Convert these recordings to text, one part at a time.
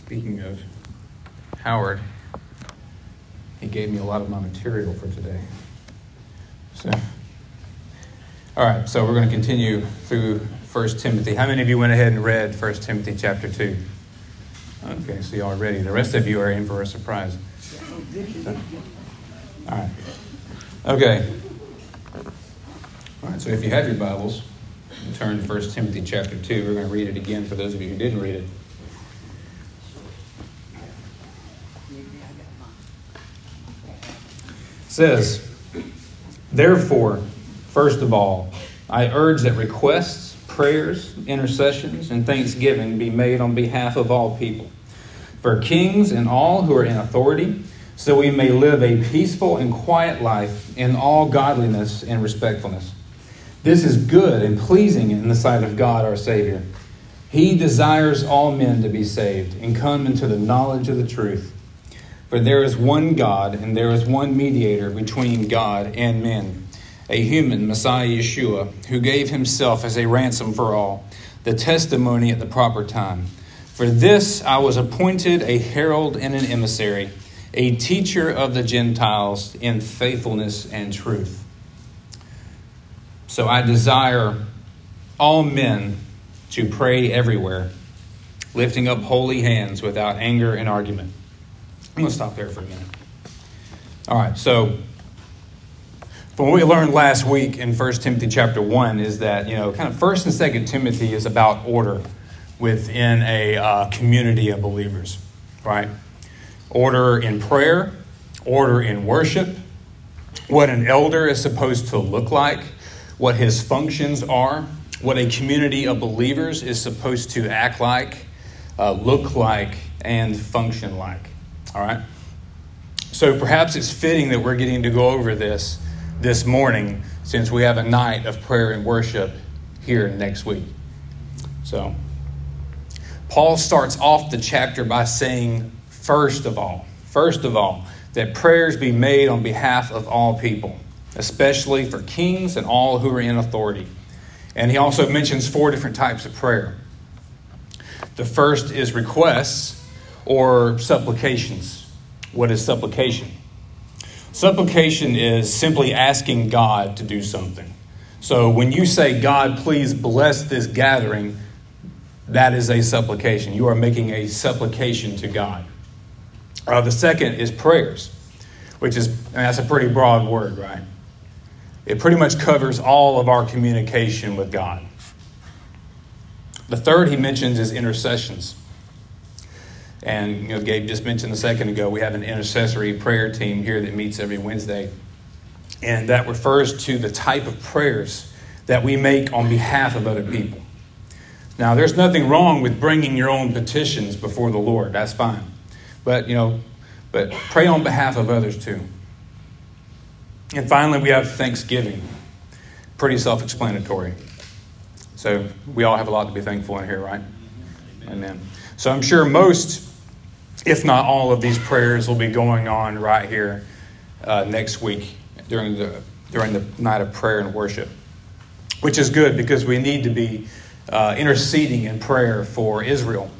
Speaking of Howard, he gave me a lot of my material for today. So, all right, so we're going to continue through 1 Timothy. How many of you went ahead and read 1 Timothy chapter 2? Okay, so y'all are ready. The rest of you are in for a surprise. All right. Okay. All right, so if you have your Bibles, turn to 1 Timothy chapter 2. We're going to read it again for those of you who didn't read it. Says, Therefore, first of all, I urge that requests, prayers, intercessions, and thanksgiving be made on behalf of all people, for kings and all who are in authority, so we may live a peaceful and quiet life in all godliness and respectfulness. This is good and pleasing in the sight of God our Savior. He desires all men to be saved and come into the knowledge of the truth. For there is one God, and there is one mediator between God and men, a human, Messiah Yeshua, who gave himself as a ransom for all, the testimony at the proper time. For this I was appointed a herald and an emissary, a teacher of the Gentiles in faithfulness and truth. So I desire all men to pray everywhere, lifting up holy hands without anger and argument. I'm going to stop there for a minute. All right, so what we learned last week in 1 Timothy chapter 1 is that, you know, kind of 1st and 2nd Timothy is about order within a uh, community of believers, right? Order in prayer, order in worship, what an elder is supposed to look like, what his functions are, what a community of believers is supposed to act like, uh, look like, and function like. All right? So perhaps it's fitting that we're getting to go over this this morning since we have a night of prayer and worship here next week. So, Paul starts off the chapter by saying, first of all, first of all, that prayers be made on behalf of all people, especially for kings and all who are in authority. And he also mentions four different types of prayer. The first is requests, or supplications. What is supplication? Supplication is simply asking God to do something. So when you say, God, please bless this gathering, that is a supplication. You are making a supplication to God. Uh, the second is prayers, which is, that's a pretty broad word, right? It pretty much covers all of our communication with God. The third he mentions is intercessions. And mm-hmm. you know, Gabe just mentioned a second ago, we have an intercessory prayer team here that meets every Wednesday. And that refers to the type of prayers that we make on behalf of other people. Now, there's nothing wrong with bringing your own petitions before the Lord. That's fine. But, you know, but pray on behalf of others too. And finally, we have thanksgiving. Pretty self explanatory. So we all have a lot to be thankful in here, right? Mm-hmm. Amen. So I'm sure most if not all of these prayers will be going on right here uh, next week during the during the night of prayer and worship, which is good because we need to be uh, interceding in prayer for Israel,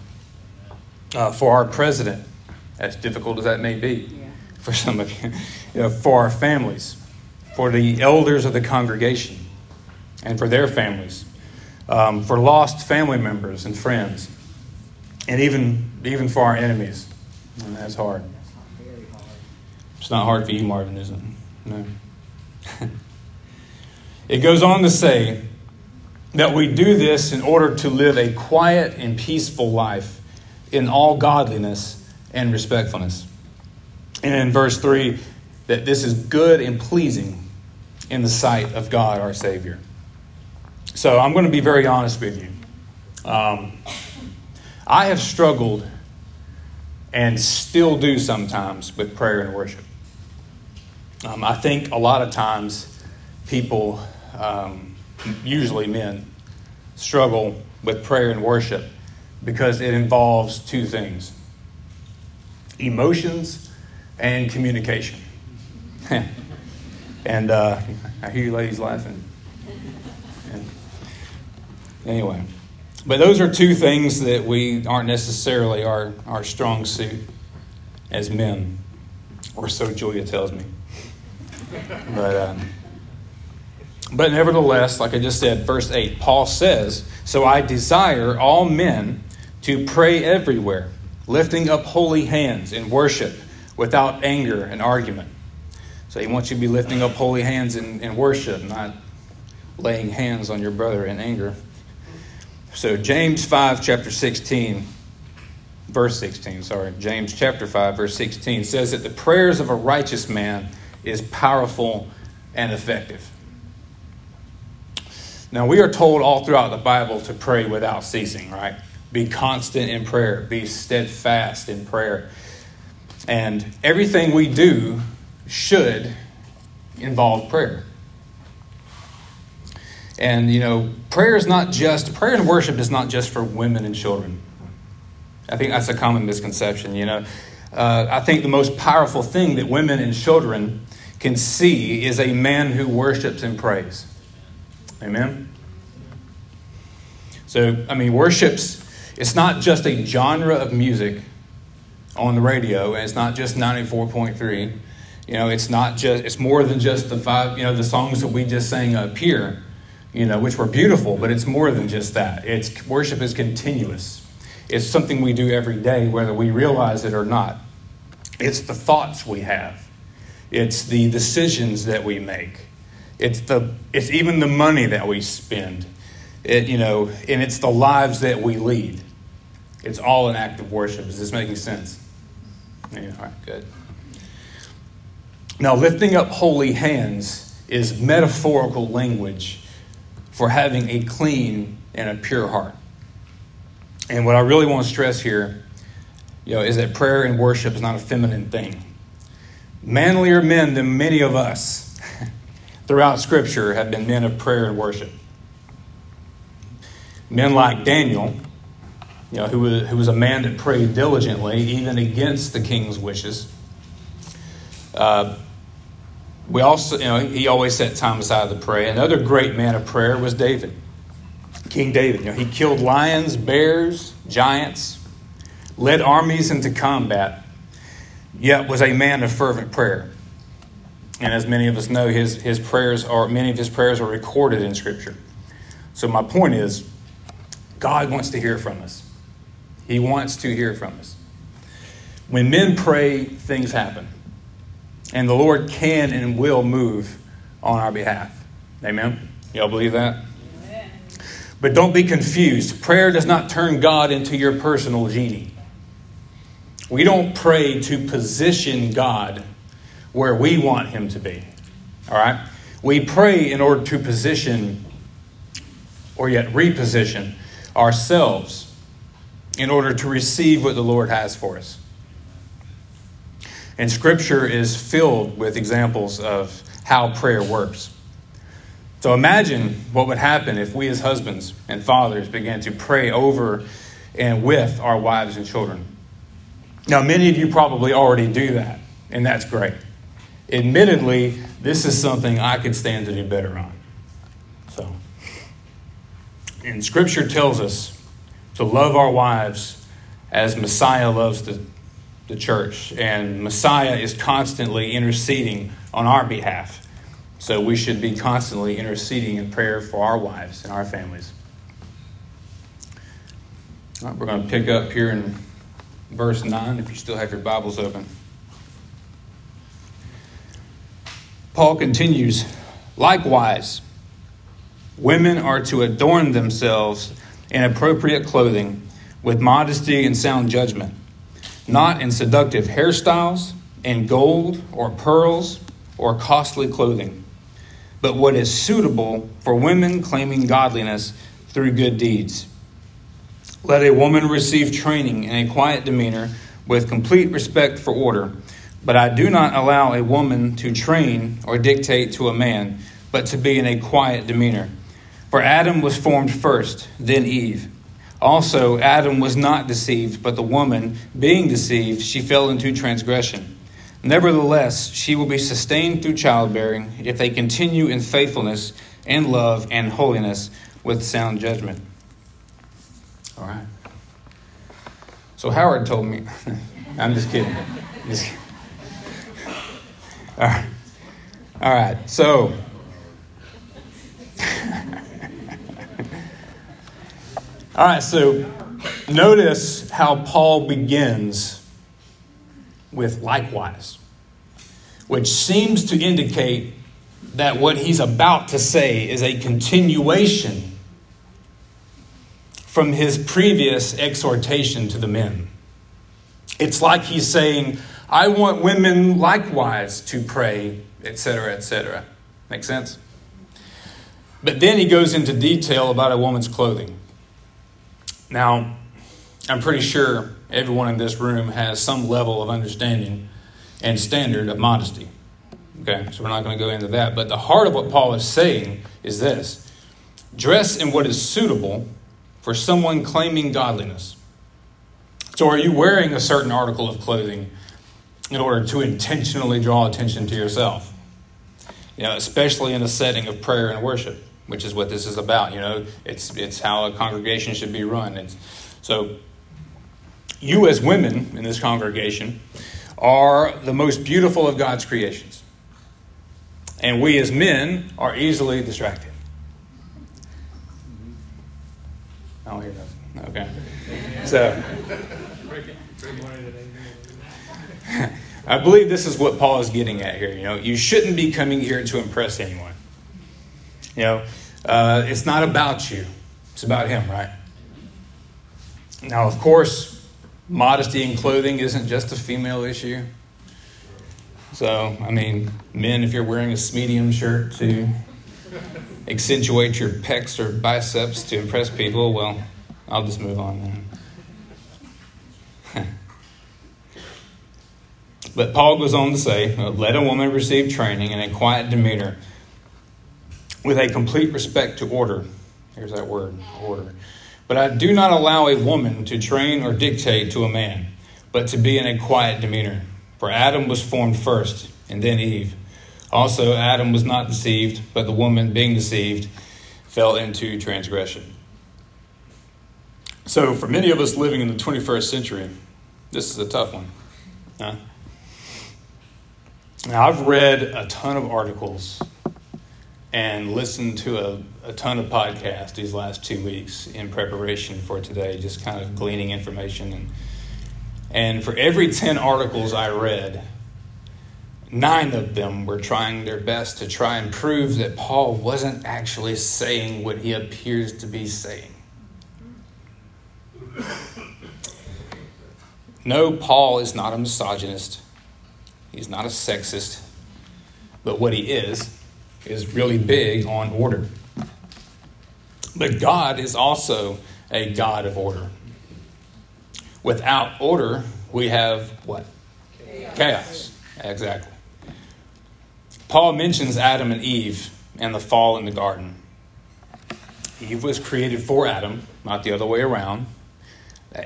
uh, for our president, as difficult as that may be yeah. for some of you, you know, for our families, for the elders of the congregation, and for their families, um, for lost family members and friends, and even even for our enemies. And that's hard. It's not hard for you, Marvin, is it? No. it goes on to say that we do this in order to live a quiet and peaceful life in all godliness and respectfulness. And in verse 3, that this is good and pleasing in the sight of God our Savior. So I'm going to be very honest with you. Um, I have struggled and still do sometimes with prayer and worship. Um, I think a lot of times people, um, usually men, struggle with prayer and worship because it involves two things emotions and communication. and uh, I hear you ladies laughing. And anyway, But those are two things that we aren't necessarily our, our strong suit as men, or so Julia tells me. But, um, but nevertheless, like I just said, verse 8, Paul says, So I desire all men to pray everywhere, lifting up holy hands in worship without anger and argument. So he wants you to be lifting up holy hands in, in worship, not laying hands on your brother in anger. So James 5, chapter 16, verse 16, sorry, James chapter 5, verse 16 says that the prayers of a righteous man is powerful and effective. Now, we are told all throughout the Bible to pray without ceasing, right? Be constant in prayer, be steadfast in prayer. And everything we do should involve prayer. And, you know, prayer is not just, prayer and worship is not just for women and children. I think that's a common misconception, you know. Uh, I think the most powerful thing that women and children can see is a man who worships and prays. Amen? So, I mean, worship's, it's not just a genre of music on the radio, and it's not just 94.3. You know, it's not just, it's more than just the five, you know, the songs that we just sang up here you know, which were beautiful, but it's more than just that. It's worship is continuous. It's something we do every day, whether we realize it or not. It's the thoughts we have. It's the decisions that we make. It's the it's even the money that we spend. It, you know, and it's the lives that we lead. It's all an act of worship. Is this making sense? Yeah, all right, good. Now, lifting up holy hands is metaphorical language for having a clean and a pure heart. And what I really want to stress here, you know, is that prayer and worship is not a feminine thing. Manlier men than many of us throughout Scripture have been men of prayer and worship. Men like Daniel, you know, who was, who was a man that prayed diligently, even against the king's wishes. Uh, we also, you know, he always set time aside to pray. Another great man of prayer was David, King David. You know, he killed lions, bears, giants, led armies into combat, yet was a man of fervent prayer. And as many of us know, his, his prayers are many of his prayers are recorded in Scripture. So my point is, God wants to hear from us. He wants to hear from us. When men pray, things happen. And the Lord can and will move on our behalf. Amen? Y'all believe that? Amen. But don't be confused. Prayer does not turn God into your personal genie. We don't pray to position God where we want Him to be. All right? We pray in order to position or yet reposition ourselves in order to receive what the Lord has for us. And Scripture is filled with examples of how prayer works. So imagine what would happen if we, as husbands and fathers, began to pray over and with our wives and children. Now, many of you probably already do that, and that's great. Admittedly, this is something I could stand to do better on. So, and Scripture tells us to love our wives as Messiah loves the the church, and Messiah is constantly interceding on our behalf. So we should be constantly interceding in prayer for our wives and our families. We're going to pick up here in verse 9 if you still have your Bibles open. Paul continues Likewise, women are to adorn themselves in appropriate clothing with modesty and sound judgment not in seductive hairstyles, in gold or pearls or costly clothing, but what is suitable for women claiming godliness through good deeds. Let a woman receive training in a quiet demeanor with complete respect for order. But I do not allow a woman to train or dictate to a man, but to be in a quiet demeanor. For Adam was formed first, then Eve. Also, Adam was not deceived, but the woman, being deceived, she fell into transgression. Nevertheless, she will be sustained through childbearing if they continue in faithfulness and love and holiness with sound judgment. All right. So Howard told me. I'm just kidding. Just. All right. All right. So. All right. So notice how Paul begins with likewise, which seems to indicate that what he's about to say is a continuation from his previous exhortation to the men. It's like he's saying, I want women likewise to pray, etc., etc. Make sense? But then he goes into detail about a woman's clothing. Now, I'm pretty sure everyone in this room has some level of understanding and standard of modesty. Okay, so we're not going to go into that. But the heart of what Paul is saying is this dress in what is suitable for someone claiming godliness. So, are you wearing a certain article of clothing in order to intentionally draw attention to yourself? You know, especially in a setting of prayer and worship, which is what this is about. You know, it's it's how a congregation should be run. It's, so, you as women in this congregation are the most beautiful of God's creations, and we as men are easily distracted. I don't hear nothing. Okay. So, I believe this is what Paul is getting at here. You know, you shouldn't be coming here to impress anyone. You know, uh, it's not about you, it's about him, right? Now, of course, modesty in clothing isn't just a female issue. So, I mean, men, if you're wearing a medium shirt to accentuate your pecs or biceps to impress people, well, I'll just move on then. but Paul goes on to say, Let a woman receive training in a quiet demeanor with a complete respect to order. Here's that word, order. But I do not allow a woman to train or dictate to a man, but to be in a quiet demeanor. For Adam was formed first, and then Eve. Also, Adam was not deceived, but the woman, being deceived, fell into transgression. So, for many of us living in the 21st century, this is a tough one. Huh? Now, I've read a ton of articles and listened to a, a ton of podcasts these last two weeks in preparation for today, just kind of gleaning information. And, and for every 10 articles I read, nine of them were trying their best to try and prove that Paul wasn't actually saying what he appears to be saying. No, Paul is not a misogynist. He's not a sexist. But what he is, is really big on order. But God is also a God of order. Without order, we have what? Chaos. Chaos. Exactly. Paul mentions Adam and Eve and the fall in the garden. Eve was created for Adam, not the other way around.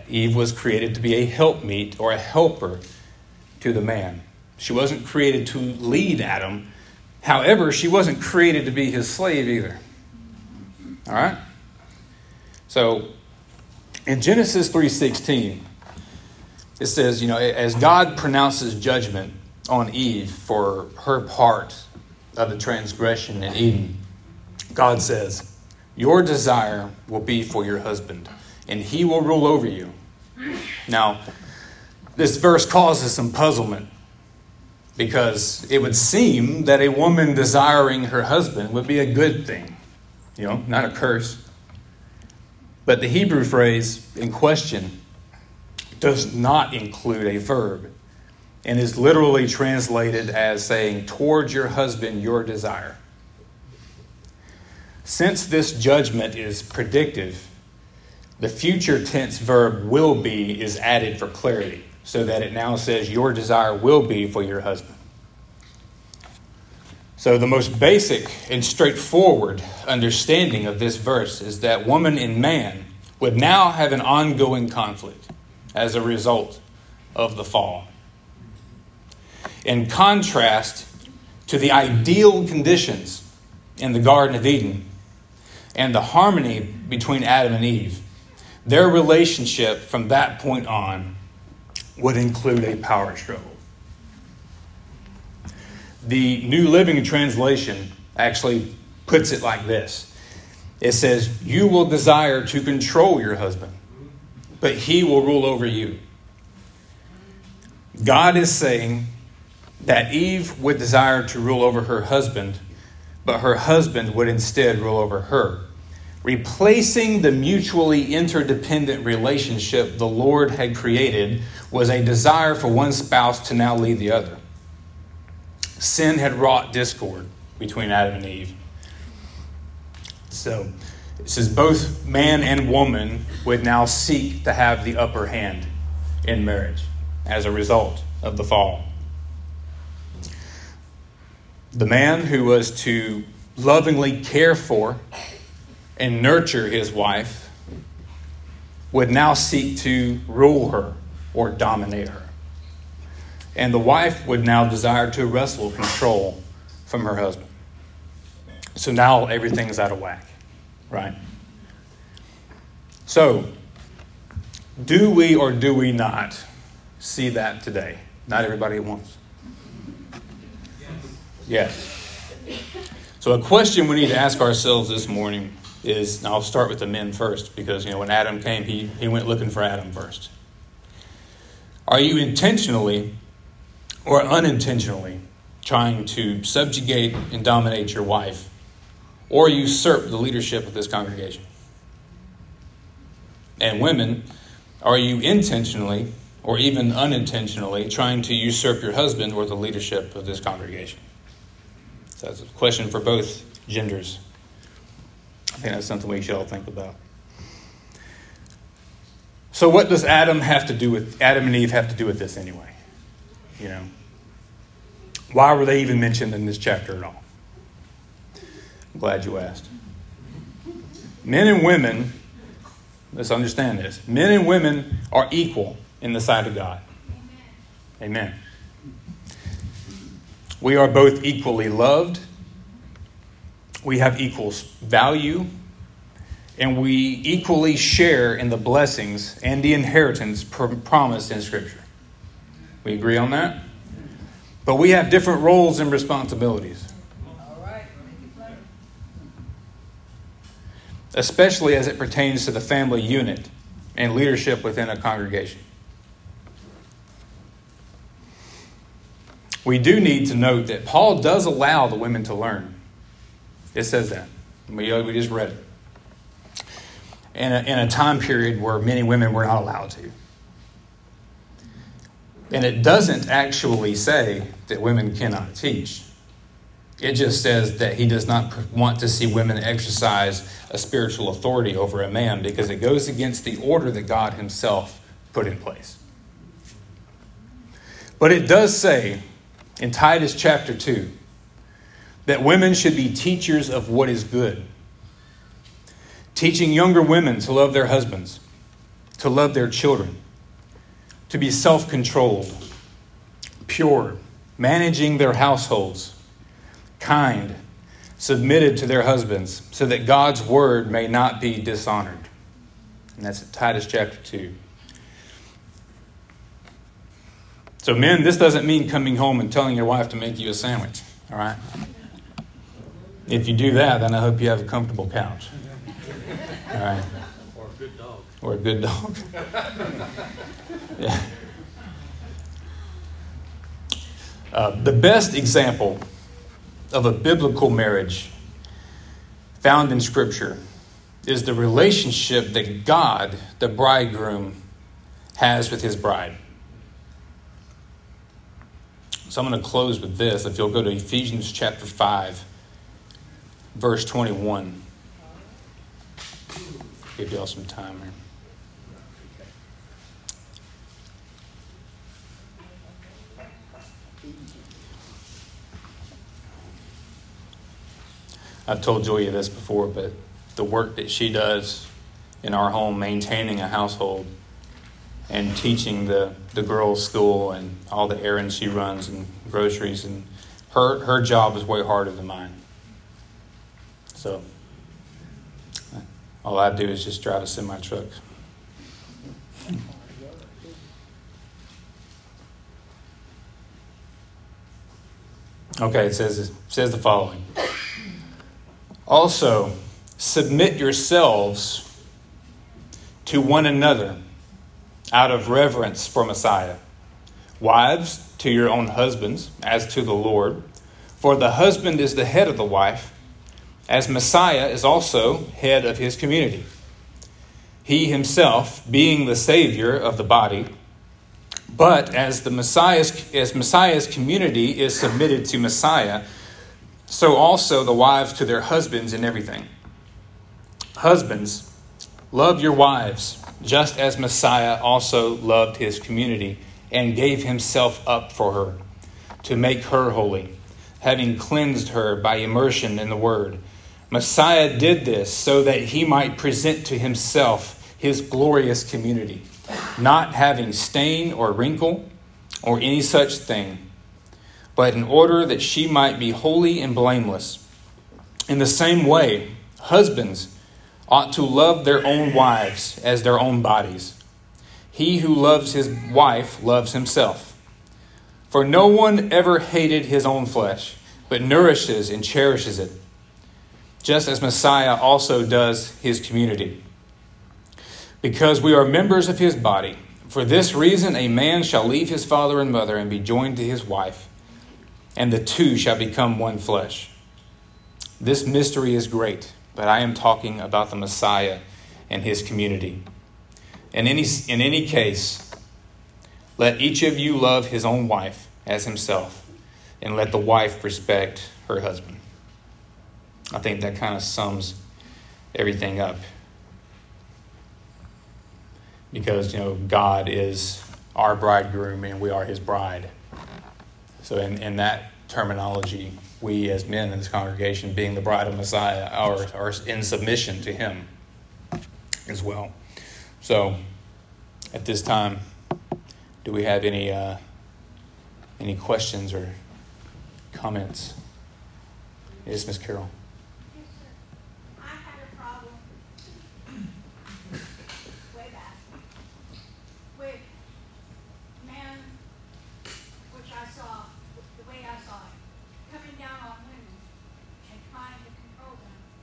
Eve was created to be a helpmeet or a helper to the man. She wasn't created to lead Adam. However, she wasn't created to be his slave either. All right? So, in Genesis 3:16, it says, you know, as God pronounces judgment on Eve for her part of the transgression in Eden, God says, Your desire will be for your husband, and he will rule over you. Now, this verse causes some puzzlement because it would seem that a woman desiring her husband would be a good thing, you know, not a curse. But the Hebrew phrase in question does not include a verb and is literally translated as saying, Towards your husband, your desire. Since this judgment is predictive, the future tense verb will be is added for clarity, so that it now says, Your desire will be for your husband. So, the most basic and straightforward understanding of this verse is that woman and man would now have an ongoing conflict as a result of the fall in contrast to the ideal conditions in the Garden of Eden and the harmony between Adam and Eve, their relationship from that point on would include a power struggle. The New Living Translation actually puts it like this it says, You will desire to control your husband, but he will rule over you. God is saying that Eve would desire to rule over her husband, but her husband would instead rule over her. Replacing the mutually interdependent relationship the Lord had created was a desire for one spouse to now lead the other. Sin had wrought discord between Adam and Eve. So it says both man and woman would now seek to have the upper hand in marriage as a result of the fall. The man who was to lovingly care for and nurture his wife would now seek to rule her or dominate her. And the wife would now desire to wrestle control from her husband. So now everything's out of whack, right? So, do we or do we not see that today? Not everybody at once. Yes. So, a question we need to ask ourselves this morning is I'll start with the men first because, you know, when Adam came, he, he went looking for Adam first. Are you intentionally or unintentionally trying to subjugate and dominate your wife or usurp the leadership of this congregation? And women, are you intentionally or even unintentionally trying to usurp your husband or the leadership of this congregation? So that's a question for both genders. I think that's something we should all think about. So, what does Adam have to do with Adam and Eve have to do with this anyway? You know, why were they even mentioned in this chapter at all? I'm glad you asked. Men and women, let's understand this. Men and women are equal in the sight of God. Amen. We are both equally loved. We have equal value and we equally share in the blessings and the inheritance promised in Scripture. We agree on that? But we have different roles and responsibilities. Especially as it pertains to the family unit and leadership within a congregation. We do need to note that Paul does allow the women to learn. It says that. We, uh, we just read it in a, in a time period where many women were not allowed to. And it doesn't actually say that women cannot teach. It just says that he does not want to see women exercise a spiritual authority over a man because it goes against the order that God himself put in place. But it does say in Titus chapter 2 that women should be teachers of what is good teaching younger women to love their husbands, to love their children, to be self controlled, pure, managing their households, kind, submitted to their husbands, so that God's word may not be dishonored. And that's Titus chapter 2. So, men, this doesn't mean coming home and telling your wife to make you a sandwich, all right? If you do that, then I hope you have a comfortable couch. All right. Or a good dog. Or a good dog. yeah. Uh, the best example of a biblical marriage found in Scripture is the relationship that God, the bridegroom, has with his bride. So I'm going to close with this. If you'll go to Ephesians chapter 5, verse 21 give y'all some time here. I've told Julia this before, but the work that she does in our home, maintaining a household and teaching the, the girls' school and all the errands she runs and groceries, and her, her job is way harder than mine. So uh, all I do is just drive a semi truck Okay, it says, it says the following. Also, submit yourselves to one another out of reverence for Messiah. Wives, to your own husbands, as to the Lord. For the husband is the head of the wife, as Messiah is also head of his community. He himself being the Savior of the body. But as the Messiah's, as Messiah's community is submitted to Messiah, so also the wives to their husbands in everything. Husbands, love your wives, just as Messiah also loved his community and gave himself up for her, to make her holy, having cleansed her by immersion in the word. Messiah did this so that he might present to himself his glorious community, not having stain or wrinkle or any such thing, but in order that she might be holy and blameless. In the same way, husbands ought to love their own wives as their own bodies. He who loves his wife loves himself. For no one ever hated his own flesh, but nourishes and cherishes it, just as Messiah also does his community. Because we are members of his body. For this reason, a man shall leave his father and mother and be joined to his wife, and the two shall become one flesh. This mystery is great, but I am talking about the Messiah and his community. In any, in any case, let each of you love his own wife as himself, and let the wife respect her husband. I think that kind of sums everything up. Because, you know, God is our bridegroom and we are his bride. So, in, in that terminology, we as men in this congregation, being the bride of Messiah, are, are in submission to him as well. So, at this time, do we have any uh, any questions or comments? Yes, Miss Carol.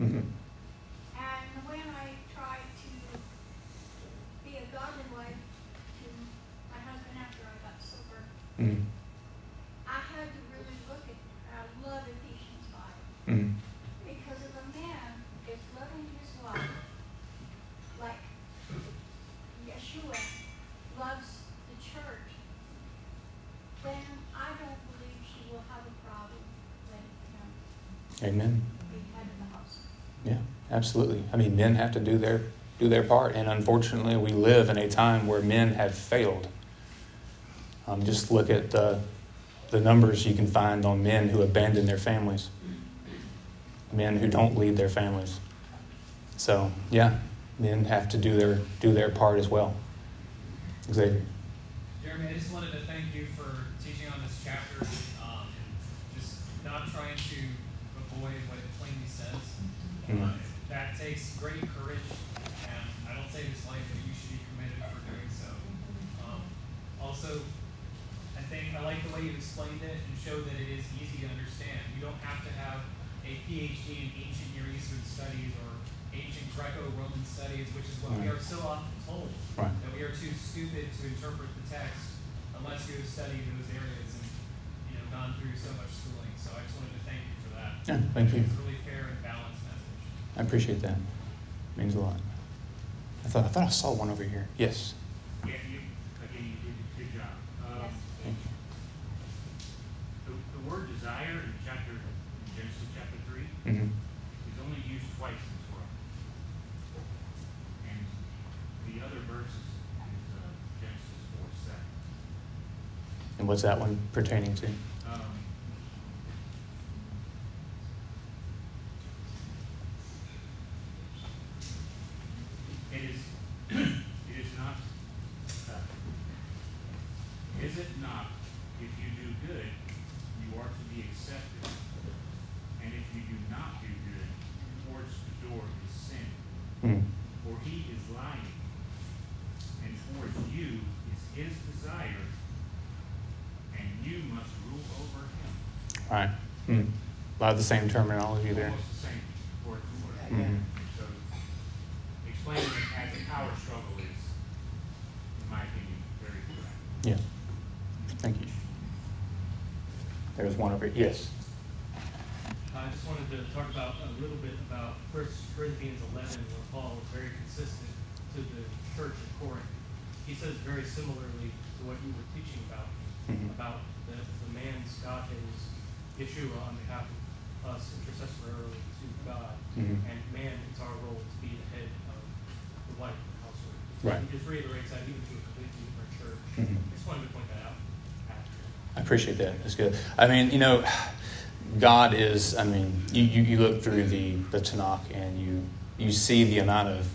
Mm-hmm. Mm. I had to really look at, I love Ephesians 5. Mm. Because if a man is loving his wife like Yeshua loves the church, then I don't believe she will have a problem letting him Amen. be head of the house. Yeah, absolutely. I mean, men have to do their do their part, and unfortunately, we live in a time where men have failed. Um, just look at the, the numbers you can find on men who abandon their families, men who don't lead their families. So, yeah, men have to do their, do their part as well. Xavier. Jeremy, I just wanted to thank you for teaching on this chapter, um, just not trying to avoid what it plainly says. Mm-hmm. Uh, that takes great courage, and I don't say this lightly, but you should be commended for doing so. Um, also, I think I like the way you explained it and showed that it is easy to understand. You don't have to have a PhD in ancient Near Eastern studies or ancient Greco-Roman studies, which is what right. we are so often told right. that we are too stupid to interpret the text unless you have studied those areas and you know gone through so much schooling. So I just wanted to thank you for that. Yeah, thank you. It's a really fair and balanced message. I appreciate that. It means a lot. I thought I thought I saw one over here. Yes. Yeah, you, again, you did a good job. Um, yes word desire in chapter in Genesis chapter 3 mm-hmm. is only used twice in Torah. And the other verse is, uh, Genesis 4 7. And what's that one pertaining to? Um, it is it is not uh, is it not if you do good you are to be accepted. And if you do not do good, towards the door is sin. Mm. For he is lying. and towards you is his desire, and must rule over him. All right. Hmm. A lot of the same terminology there. Almost the same word for word. Mhm. So explaining it as a power struggle is, in my opinion, very correct. Yeah. Thank you. There's one over here. Yes. I just wanted to talk about a little bit about First Corinthians 11, where Paul is very consistent to the church of Corinth. He says very similarly to what you were teaching about, Mhm. about the, the man's God is Yeshua on behalf of us intercessorily to God, Mhm. and man, it's our role to be the head of the wife of the household. Right. He just reiterates that even to a completely different church. Mhm. I just wanted to point that out. I appreciate that. That's good. I mean, you know, God is, I mean, you, you, you look through the, the Tanakh and you, you see the amount of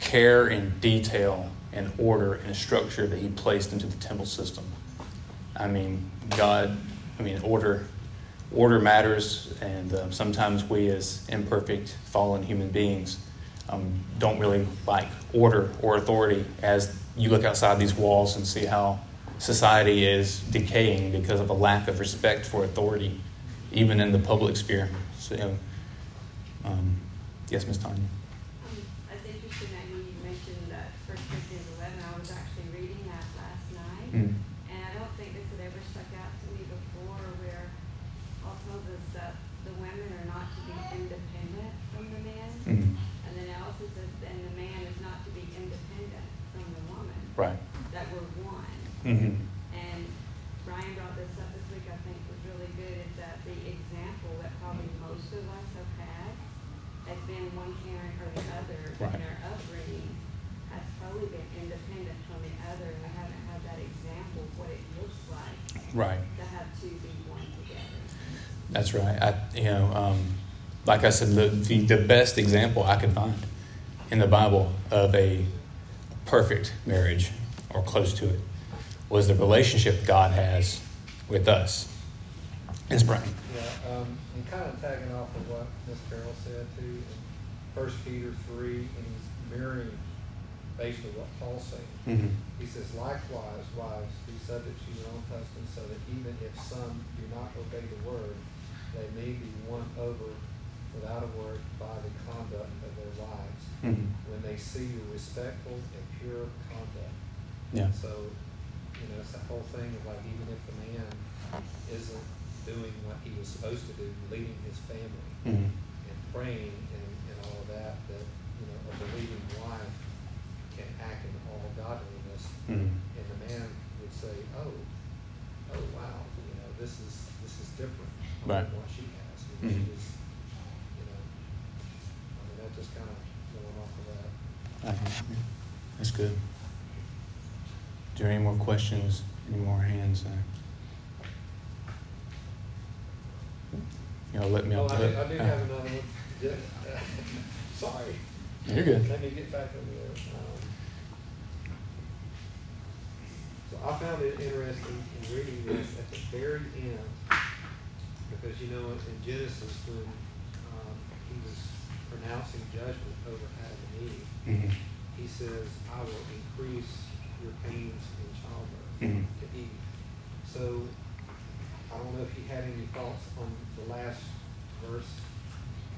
care and detail and order and structure that He placed into the temple system. I mean, God, I mean, order. Order matters, and um, sometimes we, as imperfect, fallen human beings, um, don't really like order or authority as you look outside these walls and see how society is decaying because of a lack of respect for authority, even in the public sphere. So, um, yes, Ms. Tanya. Um, It's interesting that you mentioned that First Corinthians eleven, I was actually reading that last night. Mm. And I don't think this had ever stuck out to me before where Paul tells us that the women are not to be independent from the men. Mm. And then it also says, and the man is not to be independent from the woman. Right. That we're one. Mm-hmm. And Brian brought this up this week, I think was really good, is that the example that probably most of us have had has been one parent or the other Right. in our upbringing has probably been independent from the other, and we haven't had that example of what it looks like Right. to have two be one together. That's right. I, you know, um, like I said, the, the, the best example I could find in the Bible of a perfect marriage or close to it was the relationship God has with us. It's Brian. Yeah, um, and kind of tagging off of what Miss Carroll said too, in First Peter three, and he's mirroring basically what Paul's saying. Mm-hmm. He says, likewise, wives, be subject to your own husbands, so that even if some do not obey the word, they may be won over without a word by the conduct of their wives, Mm-hmm. when they see your respectful and pure conduct. Yeah. So, you know, it's that whole thing of like, even if the man isn't doing what he was supposed to do, leading his family Mm-hmm. and praying and, and all of that, that, you know, a believing wife can act in all godliness. Mm-hmm. And the man would say, oh, oh, wow, you know, this is, this is different Right. from what she has. And she Mhm. was, you know, I mean, that just kind of going off of that. Uh-huh. That's good. There any more questions? Any more hands? Uh, you know, let me. Oh, I do, I do uh, have another one. Yeah. Sorry. You're good. Let me get back over there. Um, So I found it interesting in reading this at the very end, because you know, in Genesis, when, um, he was pronouncing judgment over Adam and Eve, Mhm. he says, I will increase your pains in childbirth Mhm. to Eve. So, I don't know if you had any thoughts on the last verse.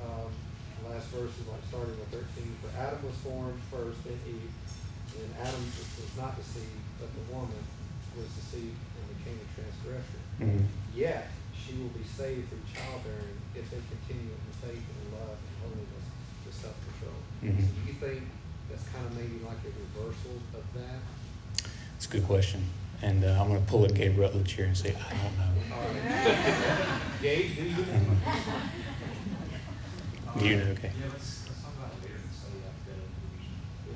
Um, the last verse is like starting with thirteen, for Adam was formed first, then Eve. And Adam was not deceived, but the woman was deceived and became a transgressor. Mhm. Yet, she will be saved through childbearing if they continue in faith and love and holiness to self-control. Mhm. So do you think that's kind of maybe like a reversal of that? It's a good question. And uh, I'm going to pull a Gabe Rutledge here and say, I don't know. Gabe, do you know? Do you know? Okay. Yeah, let's, let's talk about it later and study that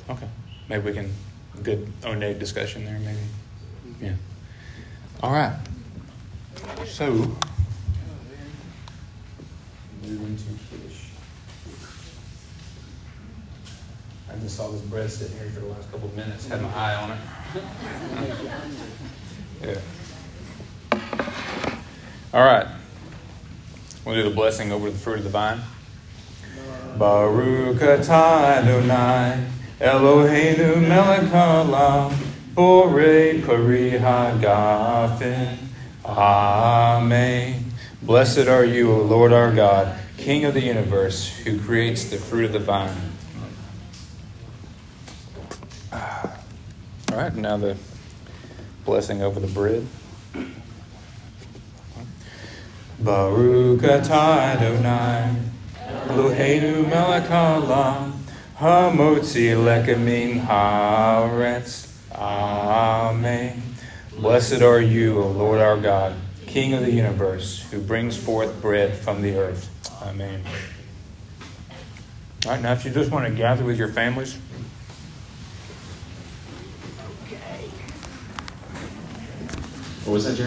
better. Okay. Maybe we can, good Oneg discussion there, maybe. Yeah. All right. So, moving to Kiddush. I just saw this bread sitting here for the last couple of minutes, had my eye on it. Yeah. All right. We'll do the blessing over the fruit of the vine. Baruch atah Adonai, Eloheinu melech haolam, borei pari hagafen. Amen. Blessed are you, O Lord our God, King of the universe, who creates the fruit of the vine. All right, now the blessing over the bread. Baruch atah Adonai, Eloheinu melech haolam, hamotzi lechem min haaretz. Amen. Blessed are you, O Lord our God, King of the universe, who brings forth bread from the earth. Amen. All right, now if you just want to gather with your families. What was that, Jeremy?